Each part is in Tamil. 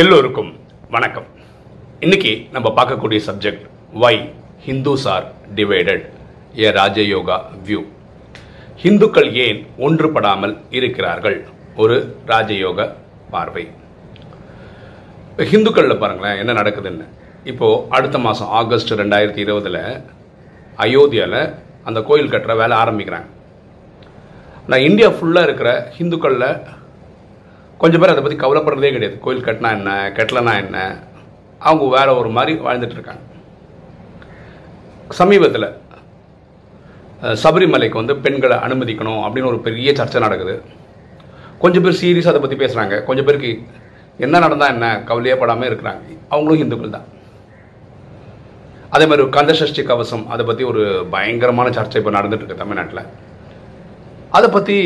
எல்லோருக்கும் வணக்கம். இன்னைக்கு நம்ம பார்க்கக்கூடிய subject why Hindus are divided a Rajayoga view ஹிந்துக்கள் ஏன் ஒன்றுபடாமல் இருக்கிறார்கள்? ஒரு ராஜயோக பார்வை. ஹிந்துக்களில் பாருங்களேன் என்ன நடக்குதுன்னு. இப்போது அடுத்த மாதம் ஆகஸ்ட் ரெண்டாயிரத்தி இருபதில் அயோத்தியாவில் அந்த கோயில் கட்டுற வேலை ஆரம்பிக்கிறாங்க. நான் இந்தியா ஃபுல்லாக இருக்கிற ஹிந்துக்களில் கொஞ்சம் பேர் அதை பற்றி கவலைப்படுறதே கிடையாது. கோயில் கட்டினா என்ன கட்டலனா என்ன அவங்க வேற ஒரு மாதிரி வாழ்ந்துட்டு இருக்காங்க. சமீபத்தில் சபரிமலைக்கு வந்து பெண்களை அனுமதிக்கணும் அப்படின்னு ஒரு பெரிய சர்ச்சை நடக்குது. கொஞ்சம் பேர் சீரியஸாக அதை பற்றி பேசுகிறாங்க கொஞ்சம் பேருக்கு என்ன நடந்தால் என்ன கவலையே படாமல் இருக்கிறாங்க. அவங்களும் இந்துக்கள் தான். அதே மாதிரி கந்தசஷ்டி கவசம் அதை பற்றி ஒரு பயங்கரமான சர்ச்சை இப்போ நடந்துட்டு இருக்கு தமிழ்நாட்டில். அதை பற்றி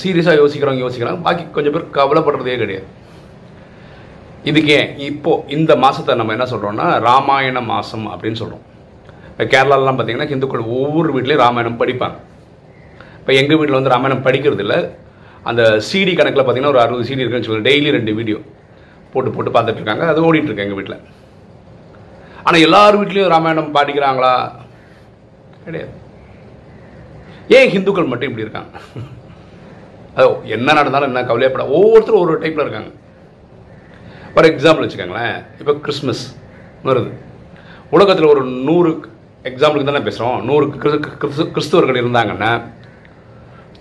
சீரியஸாக யோசிக்கிறவங்க யோசிக்கிறாங்க. பாக்கி கொஞ்சம் பேர் கவலைப்படுறதே கிடையாது. இதுக்கு ஏன்? இப்போது இந்த மாதத்தை நம்ம என்ன சொல்கிறோம்னா ராமாயண மாதம் அப்படின்னு சொல்கிறோம் இப்போ கேரளாலலாம் பார்த்தீங்கன்னா இந்துக்கள் ஒவ்வொரு வீட்லேயும் ராமாயணம் படிப்பாங்க. இப்போ எங்கள் வீட்டில் வந்து ராமாயணம் படிக்கிறது இல்லை. அந்த சிடி கணக்கில் பார்த்தீங்கன்னா ஒரு அறுபது சிடி இருக்குன்னு சொல்லி டெய்லி ரெண்டு வீடியோ போட்டு போட்டு பார்த்துட்டு இருக்காங்க. அது ஓடிட்டுருக்கு எங்கள் வீட்டில் ஆனால் எல்லார் வீட்லேயும் ராமாயணம் பாடிக்கிறாங்களா? கிடையாது. ஏன் ஹிந்துக்கள் மட்டும் இப்படி இருக்காங்க? அது என்ன நடந்தாலும் என்ன கவலையப்பட ஒவ்வொருத்தரும் ஒரு டைப்பில் இருக்காங்க. ஃபார் எக்ஸாம்பிள் வச்சுக்கோங்களேன் இப்போ கிறிஸ்மஸ் வருது. உலகத்தில் ஒரு நூறு எக்ஸாம்பிளுக்கு தானே பேசுகிறோம் நூறு கிறிஸ்து- கிறிஸ்துவர்கள் இருந்தாங்கன்னா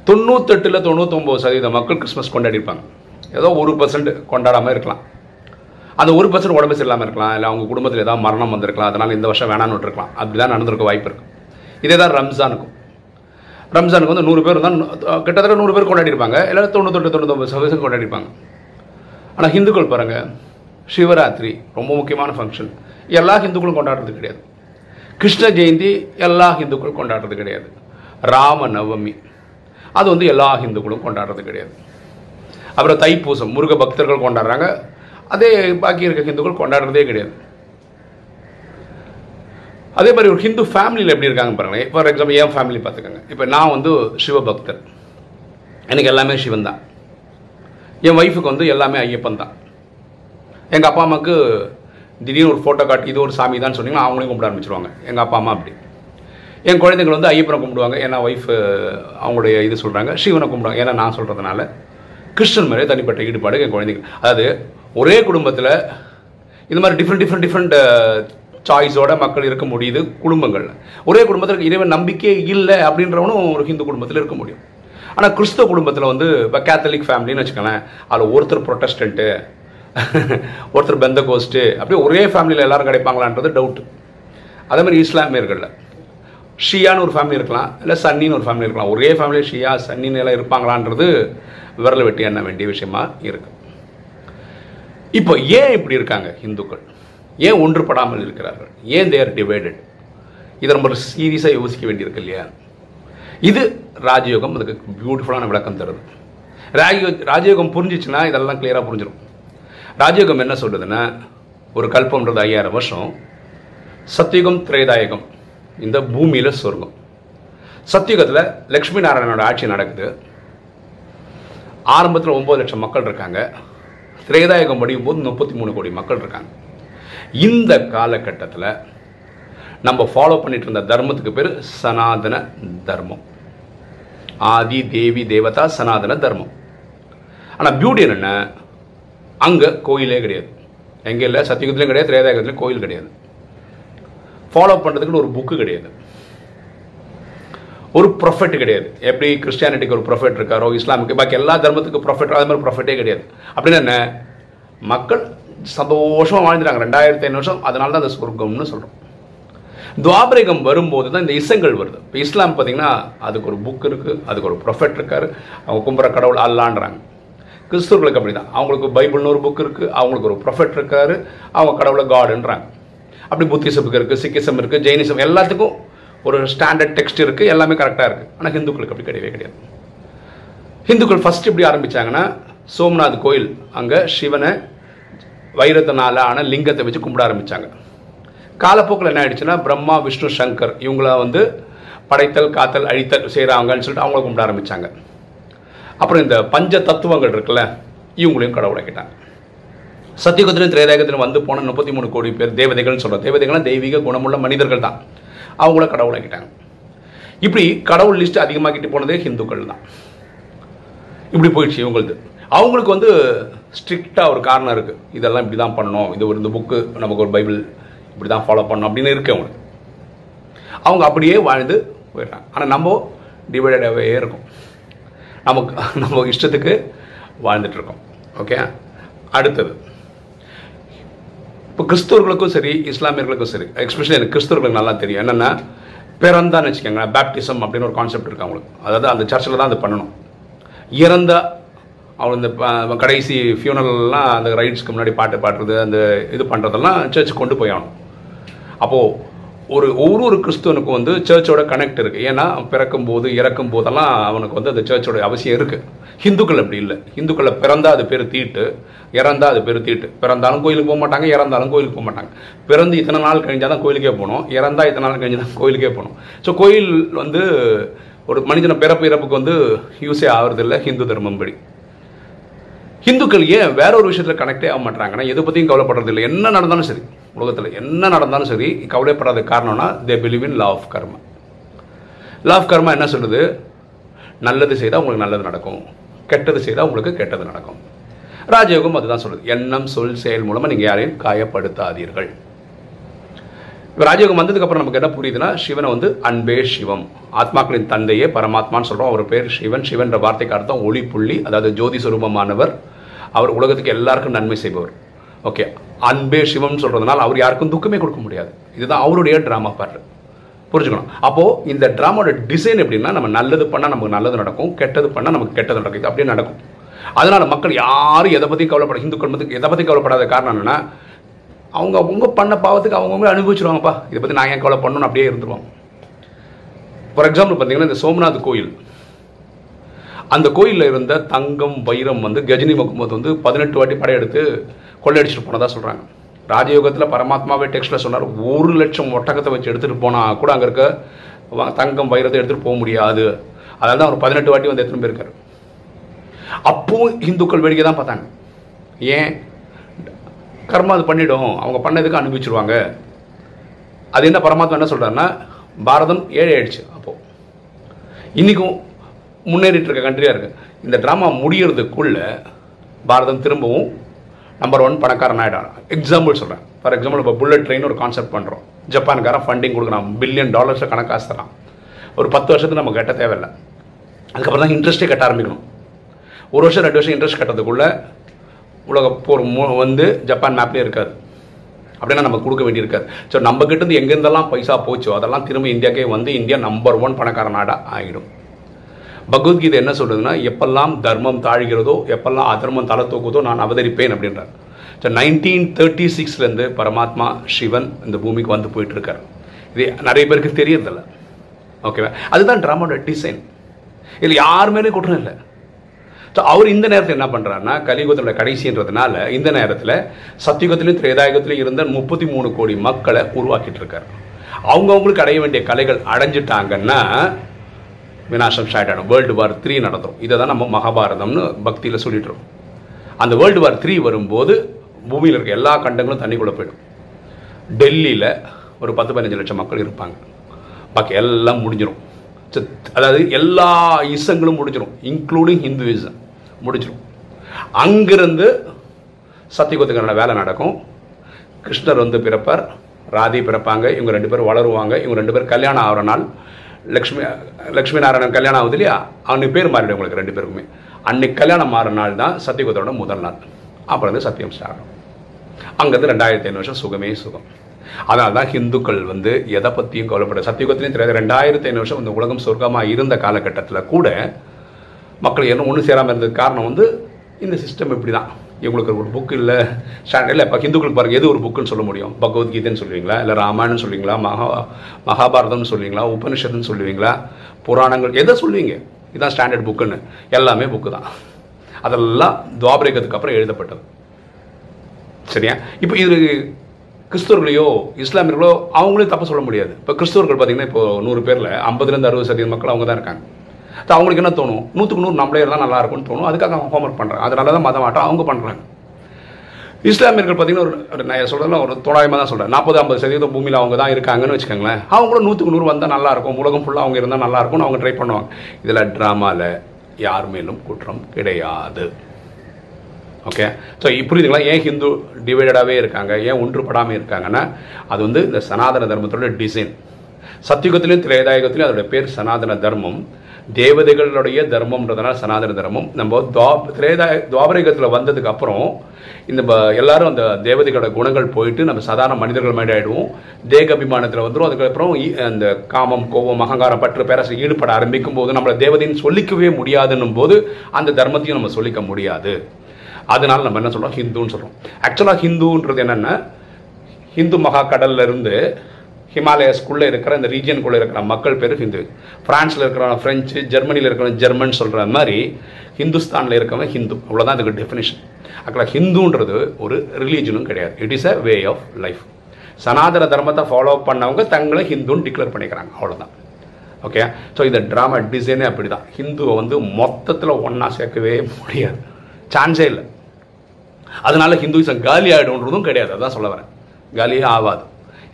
தொண்ணூத்தெட்டில் தொண்ணூத்தொம்பது சதவீத மக்கள் கிறிஸ்மஸ் கொண்டாடிருப்பாங்க ஏதோ ஒரு பர்சன்ட் கொண்டாடாமல் இருக்கலாம். அந்த ஒரு பர்சன்ட் உடம்பு சரியில்லாமல் இருக்கலாம். இல்லை அவங்க குடும்பத்தில் ஏதாவது மரணம் வந்திருக்கலாம். அதனால் இந்த வருஷம் வேணான்னு விட்டுருக்கலாம். அப்படி தான் நடந்திருக்க வாய்ப்பு இருக்குது இதே தான் ரம்ஜானுக்கும். ரம்ஜானுக்கு வந்து நூறு பேர் தான் கிட்டத்தட்ட நூறு பேர் கொண்டாடிருப்பாங்க எல்லாரும் தொண்ணூத்தொட்டு தொண்ணூத்தொம்பது சதவீதம் கொண்டாடிருப்பாங்க ஆனால் ஹிந்துக்கள் பாருங்க சிவராத்திரி ரொம்ப முக்கியமான ஃபங்க்ஷன் எல்லா ஹிந்துக்களும் கொண்டாடுறது கிடையாது. கிருஷ்ண ஜெயந்தி எல்லா ஹிந்துக்களும் கொண்டாடுறது கிடையாது. ராம நவமி அது வந்து எல்லா ஹிந்துக்களும் கொண்டாடுறது கிடையாது. அப்புறம் தைப்பூசம் முருக பக்தர்கள் கொண்டாடுறாங்க. அதே பாக்கி இருக்க ஹிந்துக்கள் கொண்டாடுறதே கிடையாது. அதே மாதிரி ஒரு ஹிந்து ஃபேமிலியில் எப்படி இருக்காங்க பாருங்களேன். ஃபார் எக்ஸாம்பிள் என் ஃபேமிலி பார்த்துக்கோங்க. இப்போ நான் வந்து சிவபக்தர். எனக்கு எல்லாமே சிவன் தான். என் ஒய்ஃபுக்கு வந்து எல்லாமே ஐயப்பன் தான். எங்கள் அப்பா அம்மாவுக்கு திடீர்னு ஒரு ஃபோட்டோ காட்டி இது ஒரு சாமி தான் சொன்னீங்கன்னா அவங்களையும் கும்பிட ஆரம்பிச்சிருவாங்க. எங்கள் அப்பா அம்மா அப்படி. என் குழந்தைகள் வந்து ஐயப்பனை கும்பிடுவாங்க. ஏன்னா ஒய்ஃப் அவங்களுடைய இது சொல்கிறாங்க சிவனை கும்பிடுவாங்க. ஏன்னா நான் சொல்கிறதுனால கிறிஸ்டன் மேலே தனிப்பட்ட ஈடுபாடு என் குழந்தைகள் அதாவது ஒரே குடும்பத்தில் இந்த மாதிரி டிஃப்ரெண்ட் டிஃப்ரெண்ட் டிஃப்ரெண்ட் சாய்ஸோட மக்கள் இருக்க முடியுது குடும்பங்களில். ஒரே குடும்பத்தில் இறைவன் நம்பிக்கையே இல்லை அப்படின்றவனும் ஒரு ஹிந்து குடும்பத்தில் இருக்க முடியும். ஆனால் கிறிஸ்தவ குடும்பத்தில் வந்து இப்போ கேத்தலிக் ஃபேமிலின்னு வச்சுக்கோங்களேன் அதில் ஒருத்தர் ப்ரொட்டஸ்டண்ட்டு ஒருத்தர் பெந்த கோஸ்ட்டு அப்படியே ஒரே ஃபேமிலியில் எல்லாரும் கிடைப்பாங்களான்றது டவுட்டு அதே மாதிரி இஸ்லாமியர்களில். ஷியான்னு ஒரு ஃபேமிலி இருக்கலாம் இல்லை சன்னின்னு ஒரு ஃபேமிலி இருக்கலாம். ஒரே ஃபேமிலி ஷியா சன்னின்னு எல்லாம் இருப்பாங்களான்றது விரல் வெட்டி எண்ண வேண்டிய விஷயமா இருக்குது இப்போ ஏன் இப்படி இருக்காங்க இந்துக்கள் ஏன் ஒன்றுபடாமல் இருக்கிறார்கள்? ஏன் தேர் டிவைடட் இதை நம்ம சீரியஸாக யோசிக்க வேண்டியிருக்கு இல்லையா? இது ராஜயோகம் அதுக்கு பியூட்டிஃபுல்லான விளக்கம் தருது. ராஜயோ ராஜயோகம் புரிஞ்சிச்சுன்னா இதெல்லாம் கிளியராக புரிஞ்சிடும் ராஜயோகம் என்ன சொல்லுதுன்னா ஒரு கல்பம்ன்றது ஐயாயிரம் வருஷம். சத்தியுகம் திரேதாயகம் இந்த பூமியில் சொர்க்கம். சத்தியுகத்தில் லக்ஷ்மி நாராயணனோட ஆட்சி நடக்குது. ஆரம்பத்தில் ஒம்பது லட்சம் மக்கள் இருக்காங்க. திரேதாயகம் படியும் போது முப்பத்தி மூணு கோடி மக்கள் இருக்காங்க. இந்த காலகட்டத்தில் நம்ம ஃபாலோ பண்ணிட்டு இருந்த தர்மத்துக்கு பேர் சனாதன தர்மம். ஆதி தேவி தேவதா சனாதன தர்மம். ஆனால் பியூட்டி என்னென்ன அங்கே கோயிலே கிடையாது. எங்கே இல்லை? சத்தியுகத்துலையும் கிடையாது திரேதாயகத்துலையும் கோயில் கிடையாது. ஃபாலோ பண்ணுறதுக்குன்னு ஒரு புக்கு கிடையாது. ஒரு ப்ரொஃபெட் கிடையாது. எப்படி கிறிஸ்டியானிட்டிக்கு ஒரு ப்ரொஃபெட் இருக்காரோ இஸ்லாமுக்கு பாக்கி எல்லா தர்மத்துக்கு ப்ரொஃபெட் அது மாதிரி ப்ரொஃபெட்டே கிடையாது. அப்படின்னு என்ன? மக்கள் சந்தோஷமாக வாழ்ந்துட்டாங்க. ரெண்டாயிரத்தி ஐநூறு வருஷம் அதனால தான் அந்த சொர்க்கம்னு சொல்கிறோம் துவாபரிகம் வரும்போது தான் இந்த இசங்கள் வருது. இப்போ இஸ்லாம் பார்த்தீங்கன்னா அதுக்கு ஒரு புக் இருக்குது அதுக்கு ஒரு ப்ரொஃபெட் இருக்கார். அவங்க கும்புற கடவுள் அல்லான்றாங்க. கிறிஸ்துவர்களுக்கு அப்படி தான் அவங்களுக்கு பைபிள்னு ஒரு புக் இருக்குது அவங்களுக்கு ஒரு ப்ரொஃபெட் இருக்காரு அவங்க கடவுளை காடுன்றாங்க. அப்படி புத்திசமுக்கு இருக்குது சிக்கிசம் இருக்குது ஜெயினிசம் எல்லாத்துக்கும் ஒரு ஸ்டாண்டர்ட் டெக்ஸ்ட் இருக்குது எல்லாமே கரெக்டாக இருக்குது ஆனால் ஹிந்துக்களுக்கு அப்படி கிடையவே கிடையாது. ஹிந்துக்கள் ஃபஸ்ட் எப்படி ஆரம்பிச்சாங்கன்னா சோம்நாத் கோயில் அங்கே சிவனை வைரத்தினால ஆன லிங்கத்தை வச்சு கும்பிட ஆரம்பிச்சாங்க. காலப்போக்கில் என்ன ஆயிடுச்சுன்னா பிரம்மா விஷ்ணு சங்கர் இவங்கள வந்து படைத்தல் காத்தல் அழித்தல் செய்கிறாங்கன்னு சொல்லிட்டு அவங்கள கும்பிட ஆரம்பிச்சாங்க. அப்புறம் இந்த பஞ்ச தத்துவங்கள் இருக்குல்ல இவங்களையும் கடவுளாக்கிட்டாங்க சத்தியுகத்திலும் திரேதாயகத்திலும் வந்து போன முப்பத்தி மூணு கோடி பேர் தேவதைகள்னு சொல்கிறோம் தேவதைகள்லாம் தெய்வீக குணமுள்ள மனிதர்கள் தான். அவங்கள கடவுளாக்கிட்டாங்க இப்படி கடவுள் லிஸ்ட் அதிகமாக்கிட்டு போனதே ஹிந்துக்கள் தான் இப்படி போயிடுச்சு இவங்களது. அவங்களுக்கு வந்து ஸ்ட்ரிக்டாக ஒரு காரணம் இருக்குது இதெல்லாம் இப்படி தான் பண்ணணும். இது ஒரு இந்த புக்கு நமக்கு ஒரு பைபிள் இப்படி தான் ஃபாலோ பண்ணணும் அப்படின்னு இருக்கு அவங்களுக்கு. அவங்க அப்படியே வாழ்ந்து போயிடுறாங்க. ஆனால் நம்ம டிவைடடாகவே இருக்கும். நமக்கு நம்ம இஷ்டத்துக்கு வாழ்ந்துட்டுருக்கோம் ஓகே அடுத்தது. இப்போ கிறிஸ்தவர்களுக்கும் சரி இஸ்லாமியர்களுக்கும் சரி எக்ஸ்பெஷலி எனக்கு கிறிஸ்தவர்களுக்கு நல்லா தெரியும். என்னென்னா பிறந்தான்னு வச்சுக்கோங்களேன் பேப்டிசம் அப்படின்னு ஒரு கான்செப்ட் இருக்கு அவங்களுக்கு. அதாவது அந்த சர்ச்சில் தான் அது பண்ணணும். இறந்த அவள் இந்த ப- கடைசி ஃபியூனல்லாம் அந்த ரைட்ஸ்க்கு முன்னாடி பாட்டு பாடுறது அந்த இது பண்ணுறதெல்லாம் சர்ச் கொண்டு போய் ஆகணும். அப்போது ஒரு ஒரு ஒரு கிறிஸ்துவனுக்கும் வந்து சர்ச்சோட கனெக்ட் இருக்குது ஏன்னா பிறக்கும் போது இறக்கும் போதெல்லாம் அவனுக்கு வந்து அந்த சர்ச்சோட அவசியம் இருக்குது ஹிந்துக்கள் அப்படி இல்லை. ஹிந்துக்களை பிறந்தா அது பேர் தீட்டு இறந்தா அது பேர் தீட்டு. பிறந்தாலும் கோயிலுக்கு போக மாட்டாங்க இறந்தாலும் கோயிலுக்கு போக மாட்டாங்க. பிறந்து இத்தனை நாள் கழிஞ்சால் தான் கோயிலுக்கே போகணும். இறந்தா இத்தனை நாள் கழிஞ்சு தான் கோயிலுக்கே போகணும். ஸோ கோயில் வந்து ஒரு மனிதனை பிறப்பு இறப்புக்கு வந்து யூஸே ஆகிறதில்ல ஹிந்து தர்மம் படி. ஹிந்துக்கள் ஏன் வேற ஒரு விஷயத்தில் கனெக்டே ஆக மாட்டாங்கன்னா எதை பற்றியும் கவலைப்படுறது இல்லை என்ன நடந்தாலும் சரி உலகத்தில் என்ன நடந்தாலும் சரி கவலைப்படாத காரணம்னா they believe in law of karma law of karma என்ன சொல்லுது? நல்லது செய்தால் உங்களுக்கு நல்லது நடக்கும். கெட்டது செய்தால் உங்களுக்கு கெட்டது நடக்கும். ராஜயோகம் அதுதான் சொல்லுது. எண்ணம் சொல் செயல் மூலமாக நீங்கள் யாரையும் காயப்படுத்தாதீர்கள். இப்போ ராஜயோகம் வந்ததுக்கு அப்புறம் நமக்கு என்ன புரியுதுன்னா சிவனை வந்து அன்பே சிவம். ஆத்மாக்களின் தந்தையே பரமாத்மான்னு சொல்கிறோம் அவர் பேர் சிவன். சிவன்ற வார்த்தைக்கு அர்த்தம் ஒளி புள்ளி அதாவது ஜோதி சுரூபமானவர். அவர் உலகத்துக்கு எல்லாருக்கும் நன்மை செய்பவர். ஓகே. அன்பே சிவம்னு சொல்கிறதுனால அவர் யாருக்கும் துக்கமே கொடுக்க முடியாது. இதுதான் அவருடைய ட்ராமா பாட்டு புரிஞ்சுக்கணும். அப்போது இந்த ட்ராமாவோட டிசைன் எப்படின்னா நம்ம நல்லது பண்ணால் நமக்கு நல்லது நடக்கும் கெட்டது பண்ணால் நமக்கு கெட்டது நடக்கும் இது அப்படியே நடக்கும். அதனால் மக்கள் யாரும் எதை பற்றியும் கவலைப்பட இந்துக்கள் வந்து எதை பற்றி கவலைப்படாத காரணம் என்னென்னா அவங்க அவங்க பண்ண பாவத்துக்கு அவங்கவுங்க அனுபவிச்சிருவாங்கப்பா. இதை பற்றி நாங்கள் ஏன் கவலை பண்ணணும் அப்படியே இருந்துருவோம். ஃபார் எக்ஸாம்பிள் பார்த்தீங்கன்னா இந்த சோமநாத் கோயில். அந்த கோயிலில் இருந்த தங்கம் வைரம் வந்து கஜினி முகமது வந்து பதினெட்டு வாட்டி படையெடுத்து கொள்ளையடிச்சிட்டு போனதாக சொல்கிறாங்க ராஜயோகத்தில் பரமாத்மாவே டெக்ஸ்ட்டில் சொன்னார் ஒரு லட்சம் ஒட்டகத்தை வச்சு எடுத்துகிட்டு போனால் கூட அங்கே இருக்க தங்கம் வைரத்தை எடுத்துகிட்டு போக முடியாது. அதனால தான் அவர் பதினெட்டு வாட்டி வந்து எடுத்துகிட்டு போயிருக்காரு அப்பவும் இந்துக்கள் வேடிக்கை தான் பார்த்தாங்க. ஏன்? கர்மா அது பண்ணிடும். அவங்க பண்ணதுக்கு அனுபவிச்சிருவாங்க. அது என்ன பரமாத்மா என்ன சொல்கிறாருன்னா பாரதம் ஏழை ஆயிடுச்சு அப்போது இன்றைக்கும் முன்னேறிட்டு இருக்க கண்ட்ரியாக இருக்கு. இந்த ட்ராமா முடியறதுக்குள்ள பாரதம் திரும்பவும் நம்பர் ஒன் பணக்காரன் ஆயிடான் எக்ஸாம்பிள் சொல்கிறேன் ஃபார் எக்ஸாம்பிள் இப்போ புல்லட் ட்ரெயின் ஒரு கான்செப்ட் பண்ணுறோம் ஜப்பான்காரன் ஃபண்டிங் கொடுக்குறான். பில்லியன் டாலர்ஸ் கணக்காசு தரான் ஒரு பத்து வருஷத்துக்கு நம்ம கட்ட தேவையில்லை. அதுக்கப்புறம் தான் இன்ட்ரெஸ்ட்டே கட்ட ஆரம்பிக்கணும். ஒரு வருஷம் ரெண்டு வருஷம் இன்ட்ரெஸ்ட் கட்டதுக்குள்ளே உலகப்போர் மூ வந்து ஜப்பான் மேப்லேயே இருக்காது. அப்படின்னா நம்ம கொடுக்க வேண்டியிருக்காது. ஸோ நம்மக்கிட்டேருந்து இருந்து எங்கேருந்தெல்லாம் பைசா போச்சோ அதெல்லாம் திரும்ப இந்தியாக்கே வந்து இந்தியா நம்பர் ஒன் பணக்கார நாடாக ஆகிடும் பகவத்கீதை என்ன சொல்கிறதுன்னா எப்பெல்லாம் தர்மம் தாழ்கிறதோ எப்பெல்லாம் அதர்மம் தலை தூக்குதோ நான் அவதரிப்பேன் அப்படின்றார். ஸோ நைன்டீன் தேர்ட்டி சிக்ஸ்லேருந்து பரமாத்மா சிவன் இந்த பூமிக்கு வந்து போயிட்டுருக்கார். இது நிறைய பேருக்கு தெரியறதில்ல. ஓகேவா அதுதான் ட்ராமாவோட டிசைன் இதில் யார் மேலேயும் குற்றம் இல்லை. ஸோ அவர் இந்த நேரத்தில் என்ன பண்ணுறாருன்னா கலியுகத்தோட கடைசின்றதுனால இந்த நேரத்தில் சத்தியுகத்திலையும் திரேதாயுகத்திலையும் இருந்த முப்பத்தி மூணு கோடி மக்களை உருவாக்கிட்டு இருக்காரு அவங்கவுங்களுக்கு அடைய வேண்டிய கலைகள் அடைஞ்சிட்டாங்கன்னா வினாசம் ஸ்டார்ட் ஆகிடும் வேர்ல்டு வார் த்ரீ நடந்துரும். இதை தான் நம்ம மகாபாரதம்னு பக்தியில் சொல்லிட்டு இருக்கோம் அந்த வேர்ல்டு வார் த்ரீ வரும்போது பூமியில் இருக்க எல்லா கண்டங்களும் தண்ணிக்குள்ளே போயிடும். டெல்லியில் ஒரு பத்து பதினஞ்சு லட்சம் மக்கள் இருப்பாங்க. பாக்கி எல்லாம் முடிஞ்சிடும் சத்- அதாவது எல்லா இசங்களும் முடிஞ்சிடும் இன்க்ளூடிங் ஹிந்துவிசம் முடிஞ்சிடும் அங்கிருந்து சத்தியகுத்துக்கான வேலை நடக்கும். கிருஷ்ணர் வந்து பிறப்பார். ராதி பிறப்பாங்க. இவங்க ரெண்டு பேரும் வளருவாங்க. இவங்க ரெண்டு பேரும் கல்யாணம் ஆகிற நாள் லக்ஷ்மி லக்ஷ்மி நாராயணன் கல்யாணம் ஆகுது இல்லையா? அன்னைக்கு பேர் மாறிடும் உங்களுக்கு ரெண்டு பேருக்குமே. அன்னைக்கு கல்யாணம் மாற நாள் தான் சத்தியகுத்தோட முதல் நாள். அப்புறம் வந்து சத்தியம் ஸ்டார்ட் அங்கேருந்து ரெண்டாயிரத்தி ஐநூறு வருஷம் சுகமே சுகம். அதனால தான் ஹிந்துக்கள் வந்து எதை பற்றியும் கவலைப்பட சத்தியுகத்திலையும் தெரியாது. ரெண்டாயிரத்தி ஐநூறு வருஷம் இந்த உலகம் சொர்க்கமாக இருந்த காலகட்டத்தில் கூட மக்கள் என்ன ஒன்றும் சேராமல் இருந்ததுக்கு காரணம் வந்து இந்த சிஸ்டம் இப்படி தான் இவங்களுக்கு ஒரு புக் இல்லை. ஸ்டாண்ட் இல்லை இப்போ ஹிந்துக்களுக்கு பாருங்கள் எது ஒரு புக்குன்னு சொல்ல முடியும்? பகவத்கீதைன்னு சொல்லுவீங்களா? இல்லை ராமாயணம் சொல்லுவீங்களா? மகா மகாபாரதம்னு சொல்லுவீங்களா? உபனிஷத்துன்னு சொல்லுவீங்களா? புராணங்கள் எதை சொல்லுவீங்க? இதுதான் ஸ்டாண்டர்ட் புக்குன்னு எல்லாமே புக்கு தான். அதெல்லாம் துவாபரேகத்துக்கு அப்புறம் எழுதப்பட்டது. சரியா? இப்போ இது கிறிஸ்தவர்களையோ இஸ்லாமியர்களோ அவங்களையும் தப்பு சொல்ல முடியாது. இப்போ கிறிஸ்தவர்கள் பார்த்தீங்கன்னா இப்போ நூறு பேரில் ஐம்பதுலேருந்து அறுபது சதவீதம் மக்கள் அவங்க தான் இருக்காங்க. ஸோ அவங்களுக்கு என்ன தோணும்? நூற்றுக்கு நூறு நம்மளே இருந்தால் நல்லா இருக்கும்னு தோணும். அதுக்காக அவங்க ஹோம்ஒர்க் பண்ணுறாங்க அதனால தான் மதம் மாட்டம் அவங்க பண்ணுறாங்க இஸ்லாமியர்கள் பார்த்தீங்கன்னா ஒரு நான் சொல்கிறதுல ஒரு தோராயமாக தான் சொல்கிறேன் நாற்பது ஐம்பது சதவீதம் பூமியில் அவங்க தான் இருக்காங்கன்னு வச்சுக்கோங்களேன். அவங்களும் நூற்றுக்கு நூறு வந்தால் நல்லா இருக்கும். உலகம் ஃபுல்லாக அவங்க இருந்தால் நல்லா இருக்கும்னு அவங்க ட்ரை பண்ணுவாங்க. இதில் ட்ராமாவில் யார் மேலும் குற்றம் கிடையாது. ஓகே ஸோ புரியுதுங்களா? ஏன் ஹிந்து டிவைடடாகவே இருக்காங்க? ஏன் ஒன்றுபடாமல் இருக்காங்கன்னா அது வந்து இந்த சனாதன தர்மத்தோட டிசைன் சத்தியுகத்திலையும் திரேதாயுகத்திலையும் அதோட பேர் சனாதன தர்மம். தேவதைகளுடைய தர்மம்ன்றதுனால சனாதன தர்மம். நம்ம துவா திரேதாய துவாபரயுகத்தில் வந்ததுக்கு அப்புறம் இந்த எல்லாரும் அந்த தேவதைகளோட குணங்கள் போயிட்டு நம்ம சாதாரண மனிதர்கள் மாதிரி ஆகிடுவோம் தேக அபிமானத்தில் வந்துடும் அதுக்கப்புறம் அந்த காமம் கோபம் அகங்காரம் பற்று பேரரசு ஈடுபட ஆரம்பிக்கும் போது நம்மளை தேவதைன்னு சொல்லிக்கவே முடியாதுன்னும் போது அந்த தர்மத்தையும் நம்ம சொல்லிக்க முடியாது. அதனால நம்ம என்ன சொல்கிறோம் ஹிந்துன்னு சொல்கிறோம் ஆக்சுவலாக ஹிந்துன்றது என்னென்னா ஹிந்து மகா கடல்ல இருந்து ஹிமாலயஸ்குள்ளே இருக்கிற இந்த ரீஜியனுக்குள்ளே இருக்கிற மக்கள் பேர் ஹிந்து. ஃப்ரான்ஸில் இருக்கிறவன் ஃப்ரெஞ்சு ஜெர்மனியில் இருக்கிறவங்க ஜெர்மன் சொல்கிற மாதிரி ஹிந்துஸ்தானில் இருக்கிறவங்க ஹிந்து. அவ்வளோதான் அதுக்கு டெஃபினேஷன் அக்கட ஹிந்துன்றது ஒரு ரிலீஜனும் கிடையாது. It is a way of life சனாதன தர்மத்தை ஃபாலோ பண்ணவங்க தங்களை ஹிந்துன்னு டிக்ளேர் பண்ணிக்கிறாங்க. அவ்வளோதான் ஓகே ஸோ இந்த ட்ராமா டிசைனே அப்படி தான் ஹிந்துவை வந்து மொத்தத்தில் ஒன்றா சேர்க்கவே முடியாது. சான்ஸே இல்லை. அதனால ஹிந்துவிசம் காலி ஆகிடும்ன்றதும் கிடையாது. அதான் சொல்ல வரேன். காலியே ஆகாது.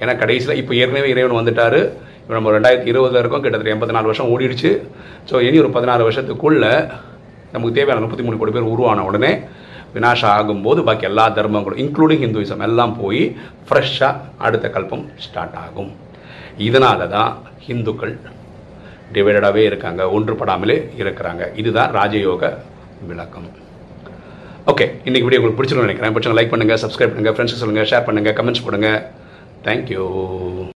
ஏன்னா கடைசியில் இப்போ ஏற்கனவே இறைவன் வந்துட்டார். இப்போ நம்ம ரெண்டாயிரத்தி இருபதுல இருக்கோம். கிட்டத்தட்ட எண்பத்தி நாலு வருஷம் ஓடிடுச்சு. ஸோ இனி ஒரு பதினாறு வருஷத்துக்குள்ள நமக்கு தேவையான முப்பத்தி மூணு கோடி பேர் உருவான உடனே வினாஷம் ஆகும்போது பாக்கி எல்லா தர்மங்களும் இன்க்ளூடிங் ஹிந்துவிசம் எல்லாம் போய் ஃப்ரெஷ்ஷாக அடுத்த கல்பம் ஸ்டார்ட் ஆகும். இதனால தான் ஹிந்துக்கள் டிவைடடாகவே இருக்காங்க ஒன்றுபடாமலே இருக்கிறாங்க. இதுதான் ராஜயோக விளக்கம். ஓகே இன்னைக்கு வீடியோ உங்களுக்கு பிடிச்சிருக்கோம் நினைக்கிறேன். பிடிச்சவங்க லைக் பண்ணுங்க சப்ஸ்கிரைப் பண்ணுங்கள் ஃப்ரெண்ட்ஸ் சொல்லுங்கள் ஷேர் பண்ணுங்கள் கமெண்ட்ஸ் Thank you.